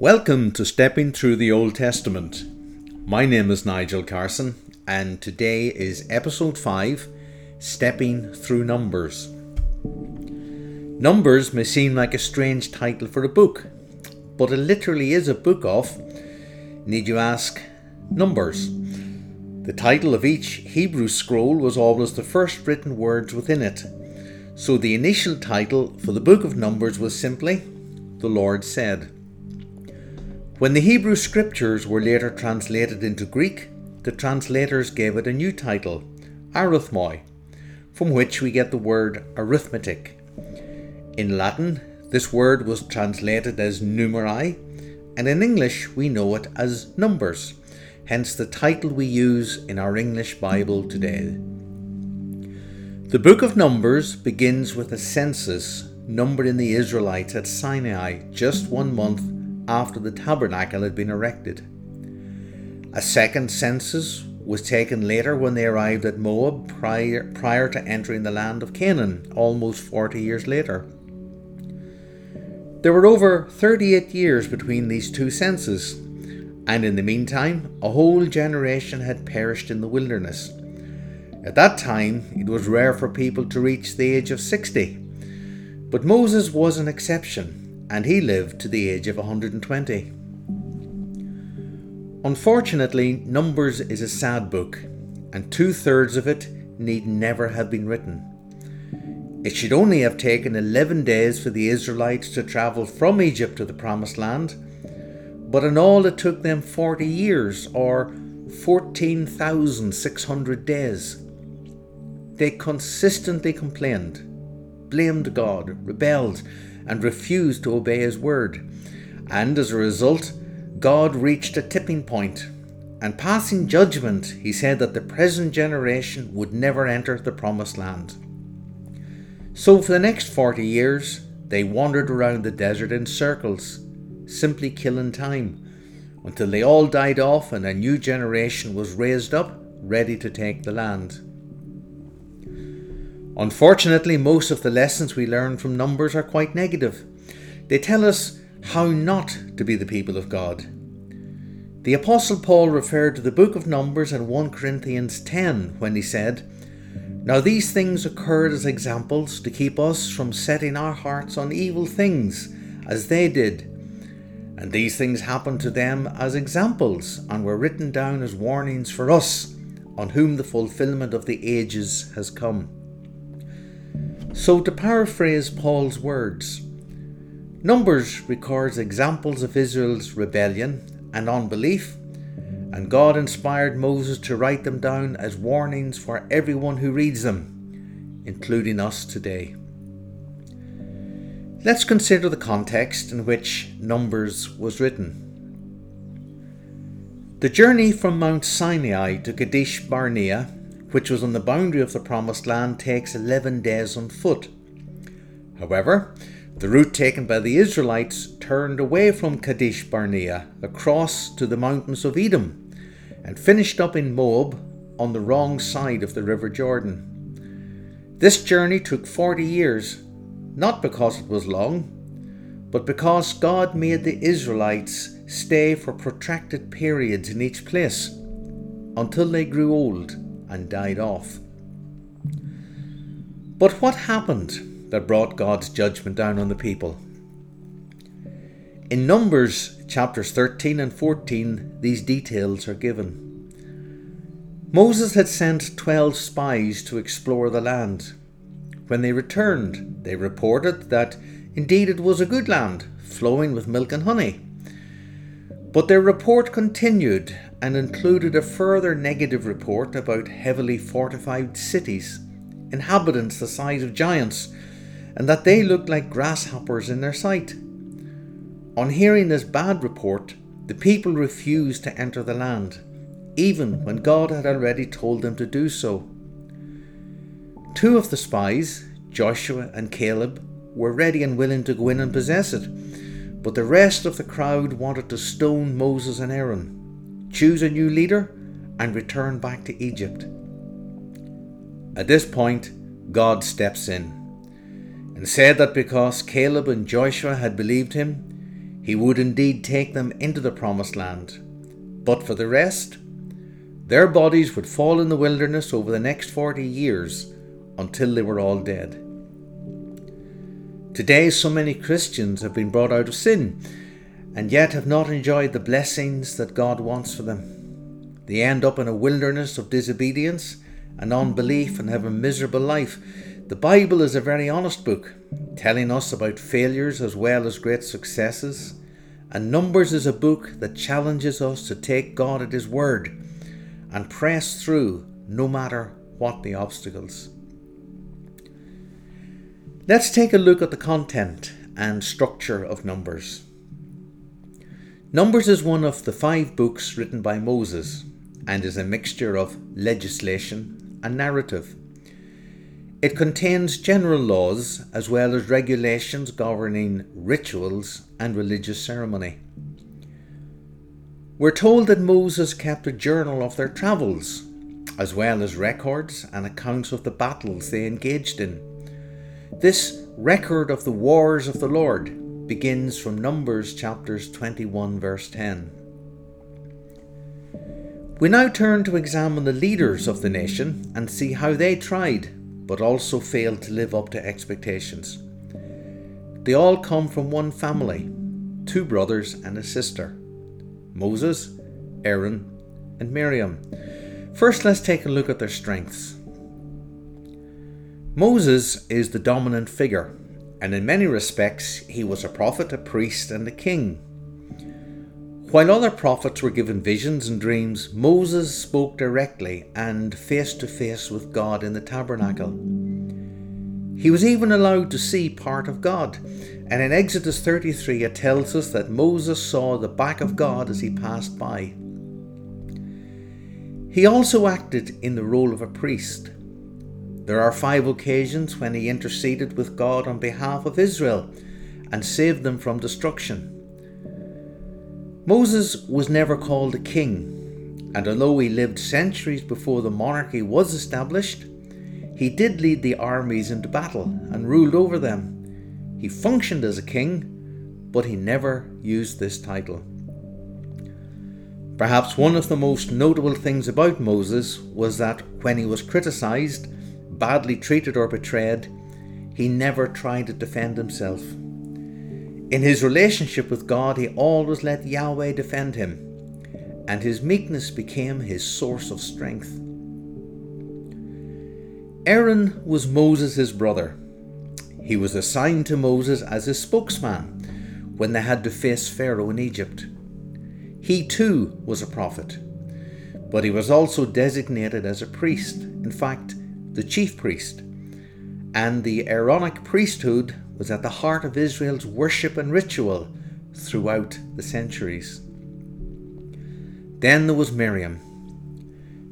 Welcome to Stepping Through the Old Testament. My name is Nigel Carson, and today is episode 5 Stepping Through Numbers. Numbers may seem like a strange title for a book, but it literally is a book of, need you ask, numbers. The title of each Hebrew scroll was always the first written words within it. So the initial title for the book of Numbers was simply, The Lord Said. When the Hebrew scriptures were later translated into Greek, the translators gave it a new title, Arithmoi, from which we get the word arithmetic. In Latin, this word was translated as numeri, and in English we know it as numbers, hence the title we use in our English Bible today. The book of Numbers begins with a census numbering the Israelites at Sinai just one month after the tabernacle had been erected. A second census was taken later when they arrived at Moab prior, prior to entering the land of Canaan, almost 40 years later. There were over 38 years between these two censuses, and in the meantime, a whole generation had perished in the wilderness. At that time, it was rare for people to reach the age of 60, but Moses was an exception and he lived to the age of 120. Unfortunately, Numbers is a sad book, and two thirds of it need never have been written. It should only have taken 11 days for the Israelites to travel from Egypt to the Promised Land, but in all it took them 40 years or 14,600 days. They consistently complained, blamed God, rebelled, and refused to obey his word. And as a result, God reached a tipping point, and passing judgment, he said that the present generation would never enter the promised land. So, for the next 40 years, they wandered around the desert in circles, simply killing time, until they all died off and a new generation was raised up, ready to take the land. Unfortunately, most of the lessons we learn from Numbers are quite negative. They tell us how not to be the people of God. The Apostle Paul referred to the book of Numbers in 1 Corinthians 10 when he said, Now these things occurred as examples to keep us from setting our hearts on evil things, as they did. And these things happened to them as examples, and were written down as warnings for us, on whom the fulfillment of the ages has come. So, to paraphrase Paul's words, Numbers records examples of Israel's rebellion and unbelief, and God inspired Moses to write them down as warnings for everyone who reads them, including us today. Let's consider the context in which Numbers was written. The journey from Mount Sinai to Kadesh Barnea which was on the boundary of the Promised Land, takes 11 days on foot. However, the route taken by the Israelites turned away from Kadesh Barnea across to the mountains of Edom and finished up in Moab on the wrong side of the River Jordan. This journey took 40 years, not because it was long, but because God made the Israelites stay for protracted periods in each place until they grew old and died off. But what happened that brought God's judgment down on the people? In Numbers chapters 13 and 14, these details are given. Moses had sent 12 spies to explore the land. When they returned, they reported that indeed it was a good land, flowing with milk and honey. But their report continued and included a further negative report about heavily fortified cities, inhabitants the size of giants, and that they looked like grasshoppers in their sight. On hearing this bad report, the people refused to enter the land, even when God had already told them to do so. Two of the spies, Joshua and Caleb, were ready and willing to go in and possess it but the rest of the crowd wanted to stone Moses and Aaron, choose a new leader, and return back to Egypt. At this point, God steps in and said that because Caleb and Joshua had believed him, He would indeed take them into the promised land. But for the rest, their bodies would fall in the wilderness over the next 40 years until they were all dead. Today, so many Christians have been brought out of sin and yet have not enjoyed the blessings that God wants for them. They end up in a wilderness of disobedience and unbelief and have a miserable life. The Bible is a very honest book, telling us about failures as well as great successes. And Numbers is a book that challenges us to take God at His word and press through no matter what the obstacles. Let's take a look at the content and structure of Numbers. Numbers is one of the five books written by Moses and is a mixture of legislation and narrative. It contains general laws as well as regulations governing rituals and religious ceremony. We're told that Moses kept a journal of their travels, as well as records and accounts of the battles they engaged in. This record of the wars of the Lord begins from Numbers chapters 21, verse 10. We now turn to examine the leaders of the nation and see how they tried, but also failed to live up to expectations. They all come from one family two brothers and a sister. Moses, Aaron, and Miriam. First, let's take a look at their strengths. Moses is the dominant figure, and in many respects, he was a prophet, a priest, and a king. While other prophets were given visions and dreams, Moses spoke directly and face to face with God in the tabernacle. He was even allowed to see part of God, and in Exodus 33, it tells us that Moses saw the back of God as he passed by. He also acted in the role of a priest. There are five occasions when he interceded with God on behalf of Israel and saved them from destruction. Moses was never called a king, and although he lived centuries before the monarchy was established, he did lead the armies into battle and ruled over them he functioned as a king, but he never used this title. Perhaps one of the most notable things about Moses was that when he was criticized, badly treated, or betrayed, he never tried to defend himself. In his relationship with God, he always let Yahweh defend him, and his meekness became his source of strength. Aaron was Moses' brother, he was assigned to Moses as his spokesman when they had to face Pharaoh in Egypt. He too was a prophet, but he was also designated as a priest, in fact, the chief priest. And the Aaronic priesthood was at the heart of Israel's worship and ritual throughout the centuries. Then there was Miriam.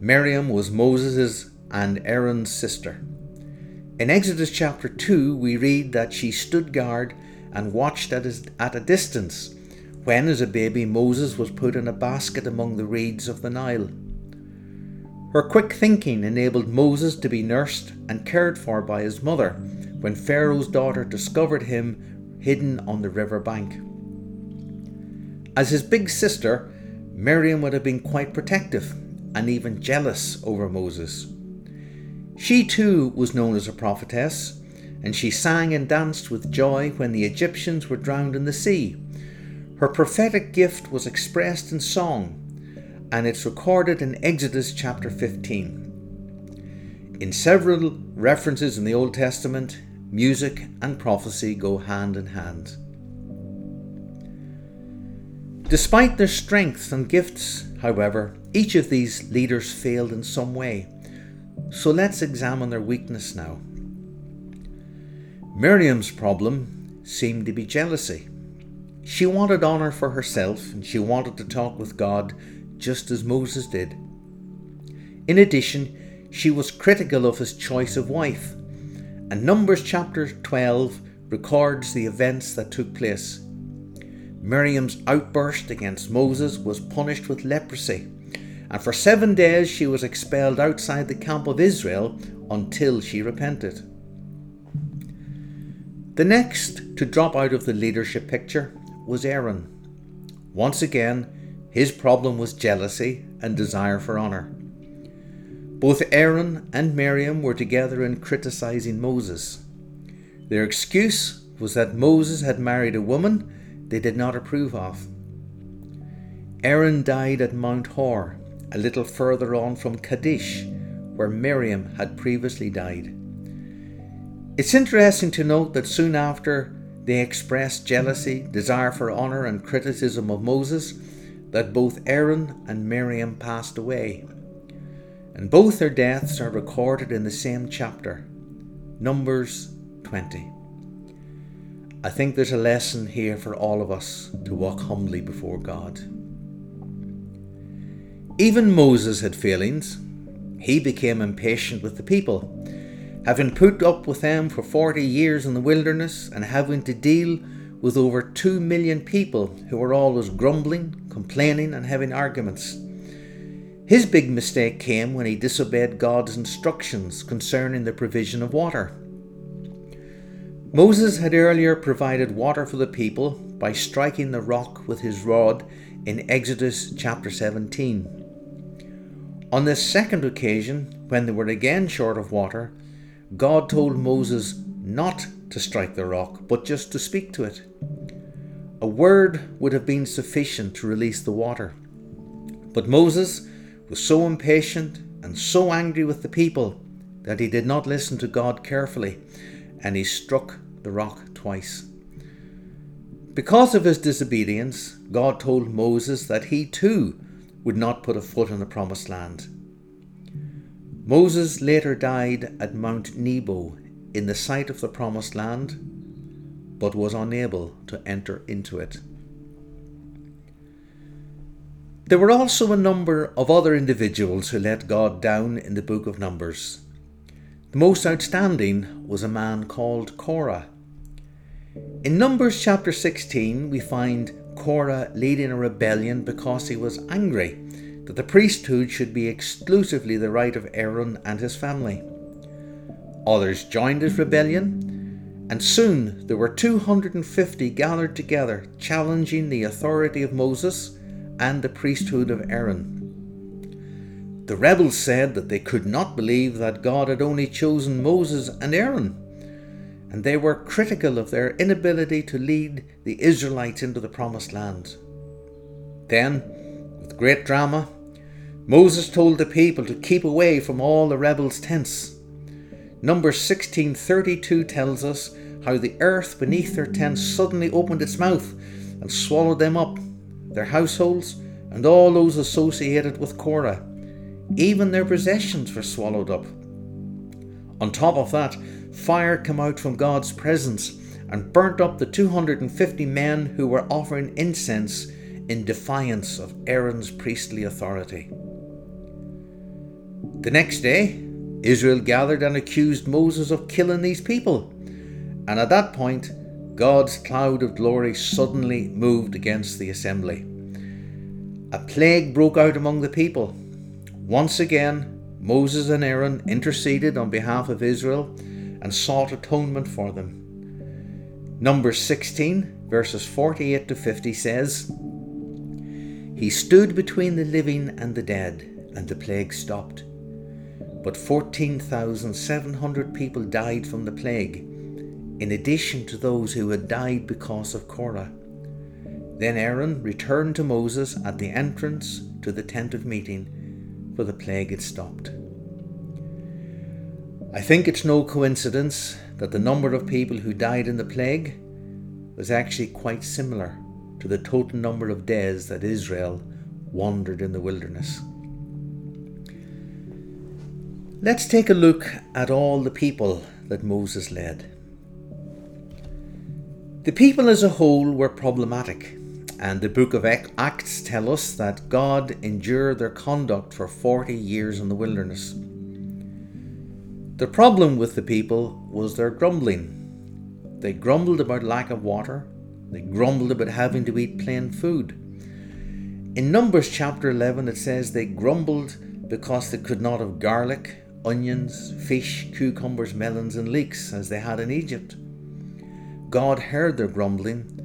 Miriam was Moses' and Aaron's sister. In Exodus chapter 2, we read that she stood guard and watched at, his, at a distance when, as a baby, Moses was put in a basket among the reeds of the Nile. Her quick thinking enabled Moses to be nursed and cared for by his mother when Pharaoh's daughter discovered him hidden on the river bank. As his big sister, Miriam would have been quite protective and even jealous over Moses. She too was known as a prophetess, and she sang and danced with joy when the Egyptians were drowned in the sea. Her prophetic gift was expressed in song, and it's recorded in Exodus chapter 15. In several references in the Old Testament, music and prophecy go hand in hand. Despite their strengths and gifts, however, each of these leaders failed in some way. So let's examine their weakness now. Miriam's problem seemed to be jealousy. She wanted honour for herself and she wanted to talk with God just as Moses did. In addition, she was critical of his choice of wife, and Numbers chapter 12 records the events that took place. Miriam's outburst against Moses was punished with leprosy, and for seven days she was expelled outside the camp of Israel until she repented. The next to drop out of the leadership picture was Aaron. Once again, his problem was jealousy and desire for honour. Both Aaron and Miriam were together in criticizing Moses. Their excuse was that Moses had married a woman they did not approve of. Aaron died at Mount Hor, a little further on from Kadesh, where Miriam had previously died. It's interesting to note that soon after they expressed jealousy, desire for honour, and criticism of Moses, that both Aaron and Miriam passed away. And both their deaths are recorded in the same chapter, Numbers 20. I think there's a lesson here for all of us to walk humbly before God. Even Moses had failings. He became impatient with the people. Having put up with them for 40 years in the wilderness and having to deal with over 2 million people who were always grumbling, complaining, and having arguments. His big mistake came when he disobeyed God's instructions concerning the provision of water. Moses had earlier provided water for the people by striking the rock with his rod in Exodus chapter 17. On this second occasion, when they were again short of water, God told Moses not to strike the rock, but just to speak to it. A word would have been sufficient to release the water. But Moses was so impatient and so angry with the people that he did not listen to God carefully and he struck the rock twice. Because of his disobedience, God told Moses that he too would not put a foot in the promised land. Moses later died at Mount Nebo in the sight of the promised land, but was unable to enter into it. There were also a number of other individuals who let God down in the book of Numbers. The most outstanding was a man called Korah. In Numbers chapter 16, we find Korah leading a rebellion because he was angry that the priesthood should be exclusively the right of Aaron and his family. Others joined his rebellion, and soon there were 250 gathered together challenging the authority of Moses and the priesthood of Aaron. The rebels said that they could not believe that God had only chosen Moses and Aaron, and they were critical of their inability to lead the Israelites into the promised land. Then, with great drama, Moses told the people to keep away from all the rebels' tents. Number 1632 tells us how the earth beneath their tents suddenly opened its mouth and swallowed them up, their households, and all those associated with Korah. Even their possessions were swallowed up. On top of that, fire came out from God's presence and burnt up the 250 men who were offering incense in defiance of Aaron's priestly authority. The next day, Israel gathered and accused Moses of killing these people, and at that point, God's cloud of glory suddenly moved against the assembly. A plague broke out among the people, once again, Moses and Aaron interceded on behalf of Israel and sought atonement for them. Numbers 16, verses 48 to 50 says, He stood between the living and the dead, and the plague stopped. But 14,700 people died from the plague, in addition to those who had died because of Korah. Then Aaron returned to Moses at the entrance to the tent of meeting for the plague had stopped. I think it's no coincidence that the number of people who died in the plague was actually quite similar to the total number of days that Israel wandered in the wilderness. Let's take a look at all the people that Moses led. The people as a whole were problematic. And the book of Acts tell us that God endured their conduct for 40 years in the wilderness. The problem with the people was their grumbling. They grumbled about lack of water. They grumbled about having to eat plain food. In Numbers chapter 11 it says they grumbled because they could not have garlic, onions, fish, cucumbers, melons and leeks as they had in Egypt. God heard their grumbling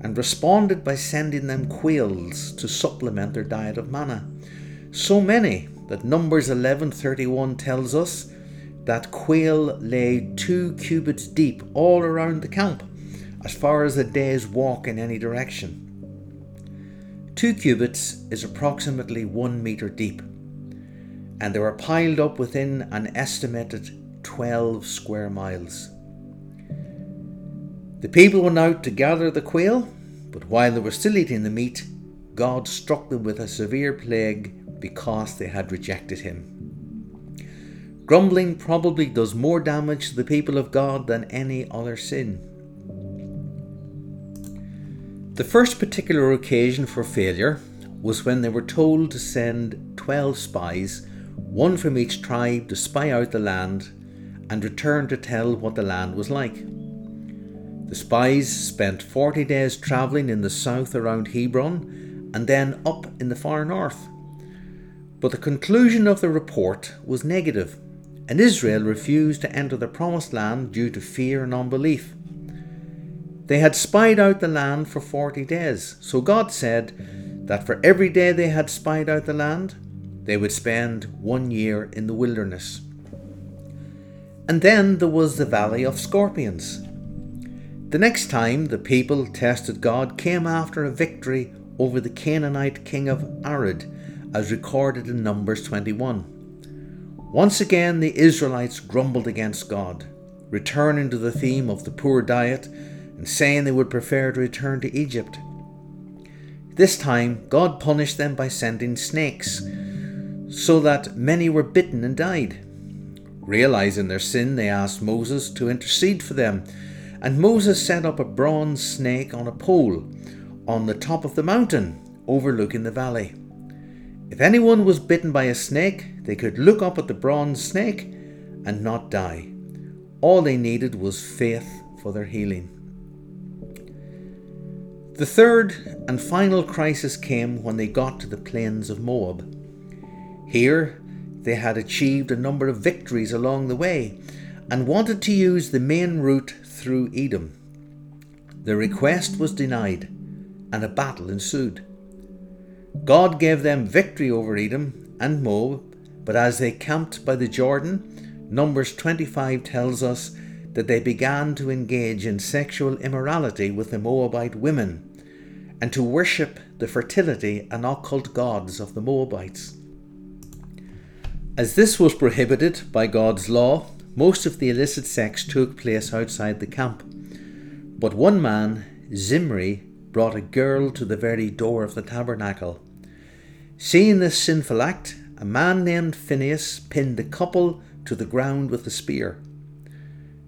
and responded by sending them quails to supplement their diet of manna. So many that Numbers 11:31 tells us that quail lay 2 cubits deep all around the camp, as far as a day's walk in any direction. 2 cubits is approximately 1 meter deep, and they were piled up within an estimated 12 square miles. The people went out to gather the quail, but while they were still eating the meat, God struck them with a severe plague because they had rejected Him. Grumbling probably does more damage to the people of God than any other sin. The first particular occasion for failure was when they were told to send 12 spies, one from each tribe, to spy out the land and return to tell what the land was like. The spies spent 40 days travelling in the south around Hebron and then up in the far north. But the conclusion of the report was negative, and Israel refused to enter the promised land due to fear and unbelief. They had spied out the land for 40 days, so God said that for every day they had spied out the land, they would spend one year in the wilderness. And then there was the Valley of Scorpions. The next time the people tested God came after a victory over the Canaanite king of Arad, as recorded in Numbers 21. Once again, the Israelites grumbled against God, returning to the theme of the poor diet and saying they would prefer to return to Egypt. This time, God punished them by sending snakes, so that many were bitten and died. Realizing their sin, they asked Moses to intercede for them, and Moses set up a bronze snake on a pole on the top of the mountain overlooking the valley. If anyone was bitten by a snake, they could look up at the bronze snake and not die. All they needed was faith for their healing. The third and final crisis came when they got to the plains of Moab. Here, they had achieved a number of victories along the way and wanted to use the main route through Edom. The request was denied, and a battle ensued. God gave them victory over Edom and Moab, but as they camped by the Jordan, Numbers 25 tells us that they began to engage in sexual immorality with the Moabite women and to worship the fertility and occult gods of the Moabites. As this was prohibited by God's law, most of the illicit sex took place outside the camp. But one man, Zimri, brought a girl to the very door of the tabernacle. Seeing this sinful act, a man named Phineas pinned the couple to the ground with a spear.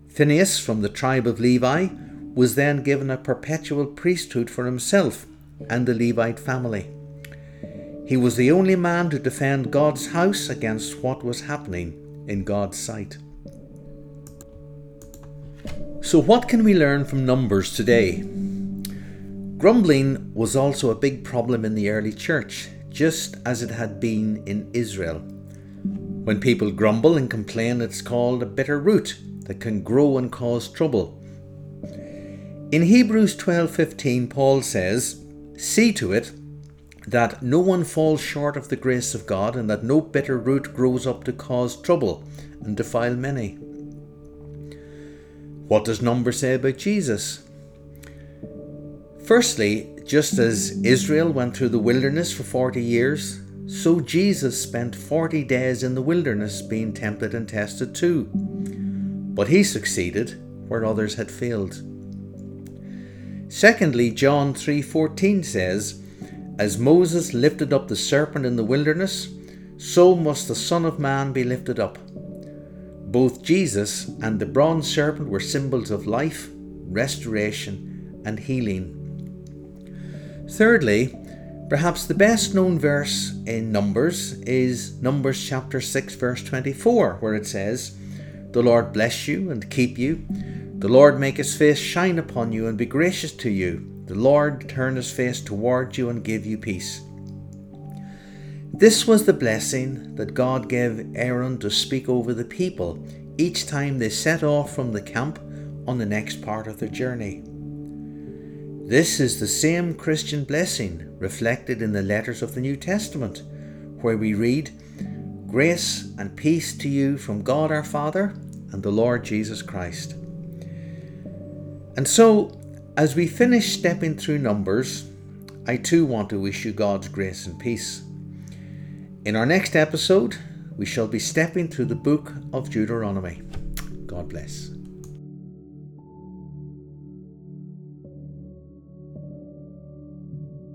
Phineas, from the tribe of Levi, was then given a perpetual priesthood for himself and the Levite family. He was the only man to defend God's house against what was happening in God's sight. So, what can we learn from Numbers today? Grumbling was also a big problem in the early church, just as it had been in Israel. When people grumble and complain, it's called a bitter root that can grow and cause trouble. In Hebrews 12:15 Paul says, "See to it that no one falls short of the grace of God and that no bitter root grows up to cause trouble and defile many." What does number say about Jesus? Firstly, just as Israel went through the wilderness for 40 years, so Jesus spent 40 days in the wilderness being tempted and tested too. But he succeeded where others had failed. Secondly, John 3:14 says, "As Moses lifted up the serpent in the wilderness, so must the Son of Man be lifted up." Both Jesus and the bronze serpent were symbols of life, restoration, and healing. Thirdly, perhaps the best known verse in Numbers is Numbers chapter 6 verse 24 where it says, "The Lord bless you and keep you. The Lord make his face shine upon you and be gracious to you. The Lord turn his face toward you and give you peace. This was the blessing that God gave Aaron to speak over the people each time they set off from the camp on the next part of their journey. This is the same Christian blessing reflected in the letters of the New Testament, where we read, Grace and peace to you from God our Father and the Lord Jesus Christ. And so, as we finish stepping through Numbers, I too want to wish you God's grace and peace. In our next episode, we shall be stepping through the book of Deuteronomy. God bless.